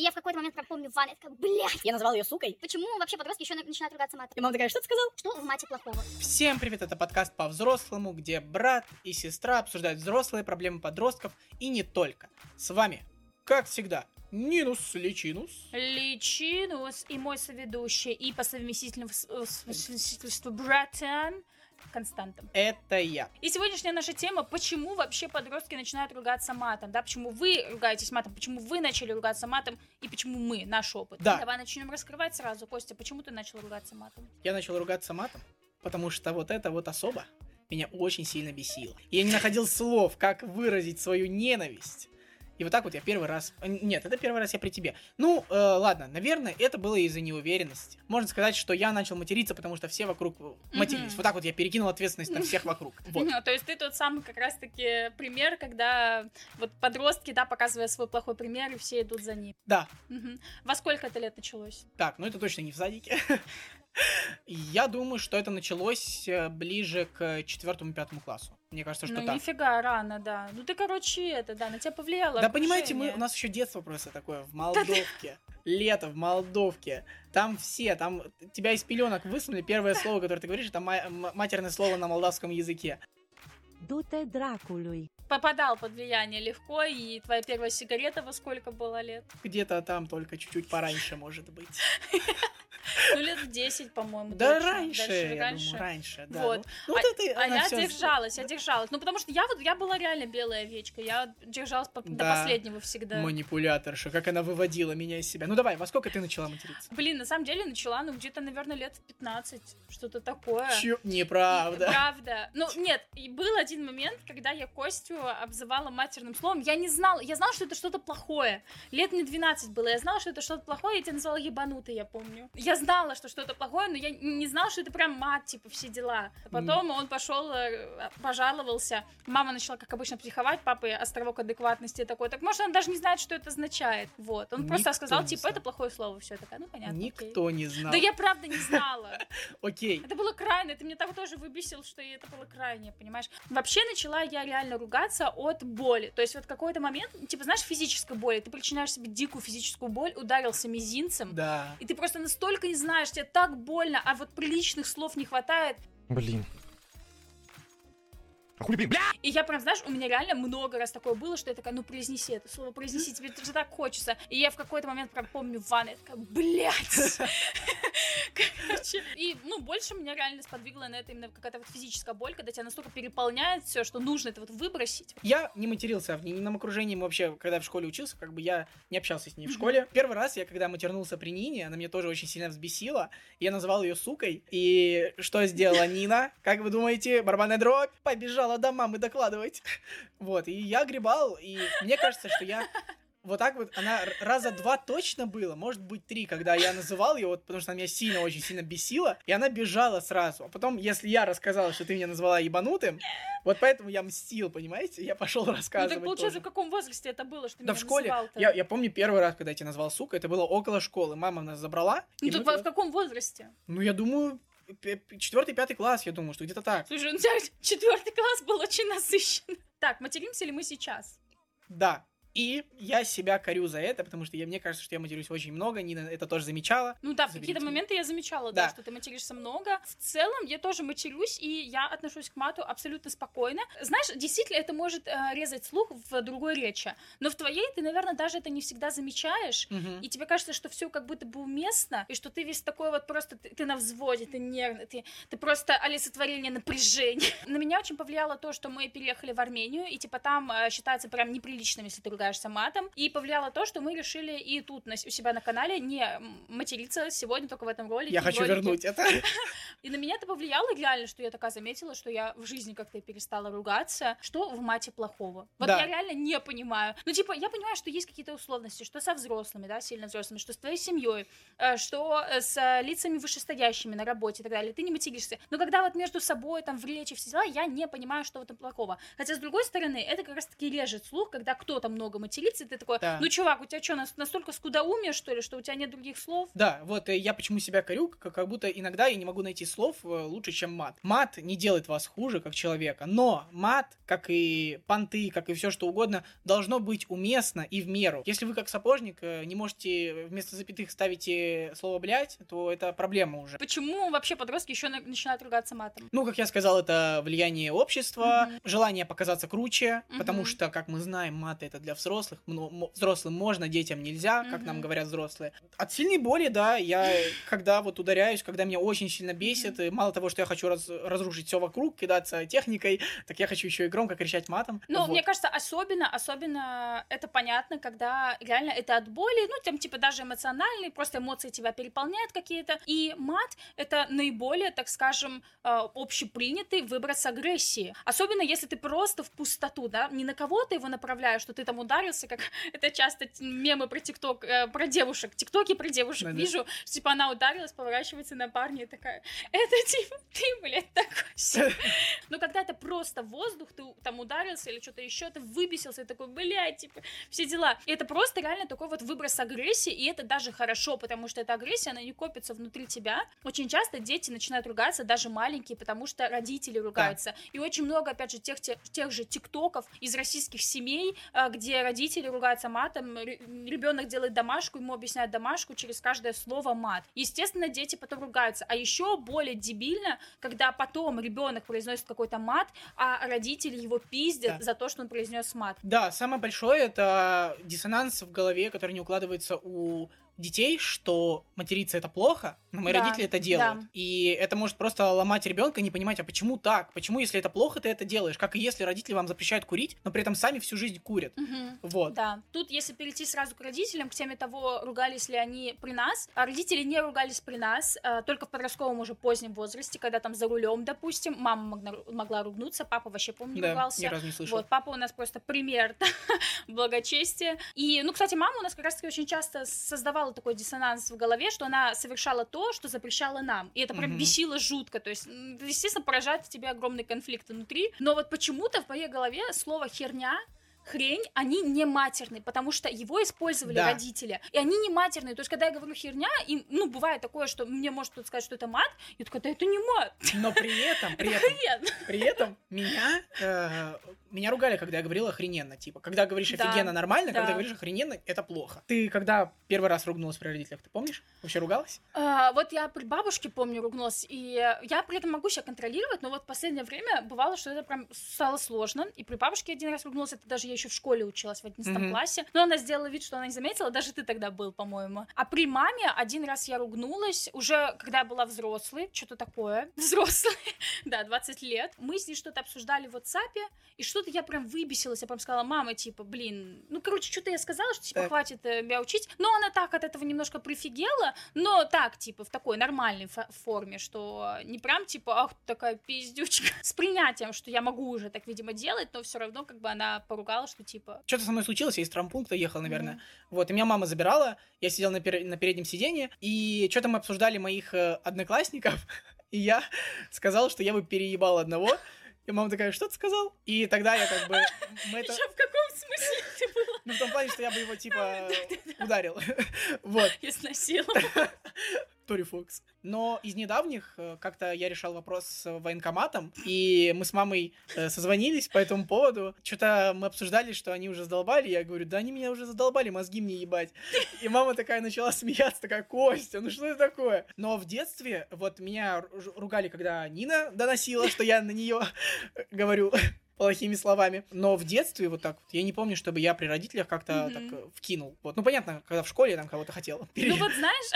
И я в какой-то момент прям помню в ванной, такая, блядь, Я назвал ее сукой. почему вообще подростки еще начинают ругаться матом? И мама такая, что ты сказал? Что в мате плохого? Всем привет, это подкаст по-взрослому, где брат и сестра обсуждают взрослые проблемы подростков и не только. С вами, как всегда, Нинус Личинус. Личинус и мой соведущий и по совместительству, совместительству братан Константом. Это я. И сегодняшняя наша тема, почему вообще подростки начинают ругаться матом, да, почему вы ругаетесь матом, почему вы начали ругаться матом и почему мы, наш опыт. Да. Давай начнем раскрывать сразу. Костя, почему ты начал ругаться матом? Я начал ругаться матом, потому что вот это вот особо меня очень сильно бесило. Я не находил слов, как выразить свою ненависть. И вот так вот я первый раз... э, Нет, это первый раз я при тебе. Ну, э, ладно, наверное, это было из-за неуверенности. Можно сказать, что я начал материться, потому что все вокруг э, матерились. Мгм. Вот так вот я перекинул ответственность на всех вокруг. Вот. Ну, то есть ты тот самый как раз-таки пример, когда вот подростки, да, показывая свой плохой пример, и все идут за ним. Да. Во сколько это лет началось? Так, ну это точно не в садике. Я думаю, что это началось э, ближе к четвертому-пятому классу. Мне кажется, что ну, так. нифига, рано, да. Ну, ты, короче, это, да, на тебя повлияло Да понимаете, мы, окружение. у нас еще детство просто такое, в Молдовке. Лето в Молдовке. Там все, там тебя из пеленок высунули. Первое слово, которое ты говоришь, это матерное слово на молдавском языке. Du-te dracului. Попадал под влияние легко, и твоя первая сигарета во сколько было лет? Где-то там только чуть-чуть пораньше, может быть. Ну, лет в 10, по-моему. Да точно. раньше, Дальше, раньше. думаю, раньше, да. Вот. Ну, ну, А- вот это А я всё- держалась, я держалась. Ну, потому что я вот, я была реально белая овечка. Я держалась по- до Да. последнего всегда. Манипуляторша, как она выводила меня из себя. Ну давай, во сколько ты начала материться? Блин, на самом деле начала, ну, где-то, наверное, лет в 15. Что-то такое. Чё? Неправда. Правда. Ну, нет, и был один момент, когда я Костю обзывала матерным словом. Я не знала, я знала, что это что-то плохое. Лет мне 12 было, я знала, что это что-то плохое, я тебя назвала ебанутой, я помню. Я знала, что что-то плохое, но я не знала, что это прям мат, типа, все дела. Потом он пошел, э, пожаловался. Мама начала, как обычно, психовать, папа островок адекватности такой. Так может, он даже не знает, что это означает. Вот. Он просто Никто сказал, не типа, это плохое слово. Все, такая, ну, понятно. окей». Никто не знал. Да я правда не знала. Окей. Это было крайне, ты меня так тоже выбесил, что это было крайне, понимаешь? Вообще начала я реально ругаться от боли. То есть вот какой-то момент, типа, знаешь, физической боли, ты причиняешь себе дикую физическую боль, ударился мизинцем, Да. и ты просто настолько не знаешь, тебе так больно, а вот приличных слов не хватает. Блин. А хули, бля! И я прям, знаешь, у меня реально много раз такое было, что я такая, ну произнеси это слово, произнеси, тебе же так хочется. И я в какой-то момент прям помню в ванной, я такая, блядь. Короче, и, ну, больше меня реально сподвигла на это именно какая-то вот физическая боль, когда тебя настолько переполняет все, что нужно это вот выбросить. Я не матерился в Нинином окружении, мы вообще, когда в школе учился, как бы я не общался с ней в школе. Первый раз я, когда матернулся при Нине, она меня тоже очень сильно взбесила. Я назвал ее сукой. И что сделала Нина? Как вы думаете, барабанная дробь побежала до мамы докладывать. Вот, и я гребал, и мне кажется, что я вот так вот, она раза два точно было, может быть три, когда я называл ее, вот, потому что она меня сильно, очень сильно бесила, и она бежала сразу. А потом, если я рассказала, что ты меня назвала ебанутым, вот поэтому я мстил, понимаете? Я пошел Ну, рассказывать так получается, тоже. в каком возрасте это было, что ты Да меня в школе. называл-то? Я, я помню первый раз, когда я тебя назвал сука, это было около школы. Мама нас забрала. Ну, так мы в- в каком возрасте? ну, я думаю, четвертый, пятый класс, я думаю, что где-то так. Слушай, у тебя четвертый класс был очень насыщен. Так, материмся ли мы сейчас? Да. И я себя корю за это, потому что я, мне кажется, что я матерюсь очень много, Нина это тоже замечала. Ну да, в какие-то моменты я замечала, да. Да. что ты материшься много. В целом, я тоже матерюсь, и я отношусь к мату абсолютно спокойно. Знаешь, действительно, это может э, резать слух в другой речи. Но в твоей ты, наверное, даже это не всегда замечаешь. Мгм. И тебе кажется, что все как будто бы уместно, и что ты весь такой вот просто, ты, ты на взводе, ты нервный, ты, ты просто олицетворение напряжения. На меня очень повлияло то, что мы переехали в Армению, и типа там э, считается прям неприличным, если ты ругаешься матом. И повлияло то, что мы решили и тут на, у себя на канале не материться сегодня только в этом ролике. Я хочу ролике. вернуть это. И на меня это повлияло реально, что я такая заметила, что я в жизни как-то перестала ругаться. Что в мате плохого? Вот Да. я реально не понимаю. Ну, типа, я понимаю, что есть какие-то условности, что со взрослыми, да, сильно взрослыми, что с твоей семьей, э, что э, с э, лицами вышестоящими на работе и так далее. Ты не материшься. Но когда вот между собой, там, в речи все дела, я не понимаю, что в этом плохого. Хотя, с другой стороны, это как раз-таки режет слух, когда кто-то много много материться, и ты такой, Да. ну, чувак, у тебя что, настолько скудоумие, что ли, что у тебя нет других слов? Да, вот э, я почему себя корю, как, будто иногда я не могу найти слов э, лучше, чем мат. Мат не делает вас хуже, как человека, но мат, как и понты, как и все что угодно, должно быть уместно и в меру. Если вы как сапожник э, не можете вместо запятых ставите слово блять, то это проблема уже. Почему вообще подростки еще начинают ругаться матом? Ну, как я сказал, это влияние общества, Мгм. желание показаться круче, потому Мгм. что, как мы знаем, мат это для взрослых. Мо- Взрослым можно, детям нельзя, как нам Мгм. говорят взрослые. От сильной боли, да, я когда вот ударяюсь, когда меня очень сильно бесит, и мало того, что я хочу раз- разрушить все вокруг, кидаться техникой, так я хочу еще и громко кричать матом. Ну, Вот. мне кажется, особенно, особенно это понятно, когда реально это от боли, ну, там, типа, даже эмоциональный, просто эмоции тебя переполняют какие-то. И мат — это наиболее, так скажем, э, общепринятый выброс агрессии. Особенно, если ты просто в пустоту, да, не на кого-то его направляешь, что ты там ударился, как это часто мемы про ТикТок, э, про девушек, ТикТоки про девушек Да-да. вижу, что, типа, она ударилась, поворачивается на парня и такая, это, типа, ты, блядь, такой себе». Но когда это просто воздух, ты там ударился или что-то еще, ты выбесился, и такой, блядь, типа, все дела. И это просто реально такой вот выброс агрессии, и это даже хорошо, потому что эта агрессия, она не копится внутри тебя. Очень часто дети начинают ругаться, даже маленькие, потому что родители ругаются. И очень много, опять же, тех, тех, тех же тиктоков из российских семей, а, где родители ругаются матом, ребенок делает домашку, ему объясняют домашку через каждое слово мат. Естественно, дети потом ругаются. А еще более дебильно, когда потом ребенок произносит какой-то мат, а родители его пиздят Да. за то, что он произнес мат. Да, самое большое это диссонанс в голове, который не укладывается у детей, что материться это плохо, но мои Да, родители это делают. да. И это может просто ломать ребенка, не понимать, а почему так? Почему, если это плохо, ты это делаешь? Как и если родители вам запрещают курить, но при этом сами всю жизнь курят. Мгм. Вот. Да. Тут, если перейти сразу к родителям, к теме того, ругались ли они при нас, а родители не ругались при нас, а, только в подростковом уже позднем возрасте, когда там за рулем, допустим, мама могла, могла ругнуться, папа вообще, помню, не Да, ругался. ни разу не слышал. Вот, папа у нас просто пример благочестия. И, ну, кстати, мама у нас как раз-таки очень часто создавала такой диссонанс в голове, что она совершала то, что запрещала нам. И это прям бесило жутко. То есть, естественно, поражает в тебе огромный конфликт внутри. Но вот почему-то в моей голове слово херня хрень, они не матерные, потому что его использовали Да. родители. И они не матерные. То есть, когда я говорю херня, и, ну, бывает такое, что мне может кто-то сказать, что это мат, и такая, да это не мат, Но при этом, при этом, при этом меня, э, меня ругали, когда я говорил охрененно. Типа, когда говоришь Да, офигенно нормально, да. когда говоришь охрененно, это плохо. Ты когда первый раз ругнулась при родителях, ты помнишь? Вообще ругалась? А, вот я при бабушке, помню, ругнулась, и я при этом могу себя контролировать, но вот в последнее время бывало, что это прям стало сложно, и при бабушке один раз ругнулась, это даже я еще в школе училась в 11 Мгм. классе, но она сделала вид, что она не заметила, даже ты тогда был, по-моему. А при маме один раз я ругнулась, уже когда я была взрослой, что-то такое, взрослой, да, 20 лет, мы с ней что-то обсуждали в WhatsApp, и что-то я прям выбесилась, я прям сказала, мама, типа, блин, ну, короче, что-то я сказала, что, типа, Так. хватит э, меня учить, но она так от этого немножко прифигела, но так, типа, в такой нормальной фо- форме, что не прям, типа, ах, такая пиздючка, с принятием, что я могу уже так, видимо, делать, но все равно, как бы, она поругала, что, типа, Что-то со мной случилось, я из травмпункта ехал, наверное. Мгм. Вот, и меня мама забирала, я сидел на, пер- на переднем сиденье, и что-то мы обсуждали моих э, одноклассников, и я сказал, что я бы переебал одного, и мама такая, что ты сказал? И тогда я как бы... Мы это... «Ещё в каком смысле ты была Ну, в том плане, что я бы его, типа, ударил. Вот, изнасилована? Тори Фокс. Но из недавних э, как-то я решал вопрос с военкоматом, и мы с мамой э, созвонились по этому поводу. Что-то мы обсуждали, что они уже задолбали. Я говорю, да они меня уже задолбали, мозги мне ебать. И мама такая начала смеяться, такая, Костя, ну что это такое? Но в детстве вот меня ру- ругали, когда Нина доносила, что я на нее говорю плохими словами. Но в детстве вот так вот, я не помню, чтобы я при родителях как-то Мгм. так э, вкинул. Вот, ну понятно, когда в школе я там кого-то хотел. Ну вот знаешь,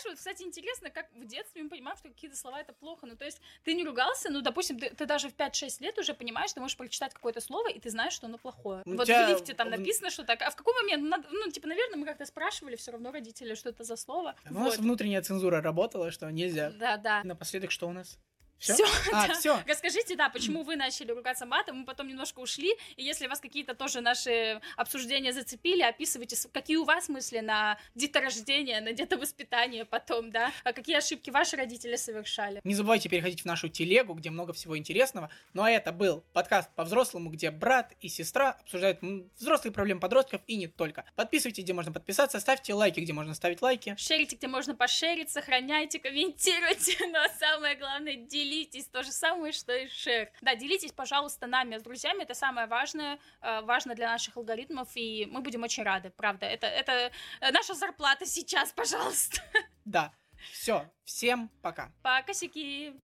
знаешь, вот, кстати, интересно, как в детстве мы понимаем, что какие-то слова это плохо. Ну, то есть ты не ругался, ну, допустим, ты, ты даже в 5-6 лет уже понимаешь, ты можешь прочитать какое-то слово, и ты знаешь, что оно плохое. Ну, вот тебя в лифте там написано, что так. А в какой момент? Ну, надо- ну, типа, наверное, мы как-то спрашивали все равно родители, что это за слово. У нас Вот. внутренняя цензура работала, что нельзя. Да, да. Напоследок, что у нас? Всё? Всё, А, да. все. Расскажите, да, почему вы начали ругаться матом, мы потом немножко ушли, и если вас какие-то тоже наши обсуждения зацепили, описывайте, какие у вас мысли на деторождение, на детовоспитание потом, да, а какие ошибки ваши родители совершали. Не забывайте переходить в нашу телегу, где много всего интересного. Ну а это был подкаст по-взрослому, где брат и сестра обсуждают взрослые проблемы подростков и не только. Подписывайтесь, где можно подписаться, ставьте лайки, где можно ставить лайки. Шерите, где можно пошерить, сохраняйте, комментируйте, но самое главное, делитесь, то же самое, что и шер. Да, делитесь, пожалуйста, нами с друзьями, это самое важное, э, важно для наших алгоритмов, и мы будем очень рады, правда. Это, это э, наша зарплата сейчас, пожалуйста. Да. Все. Всем пока. Пока, косяки.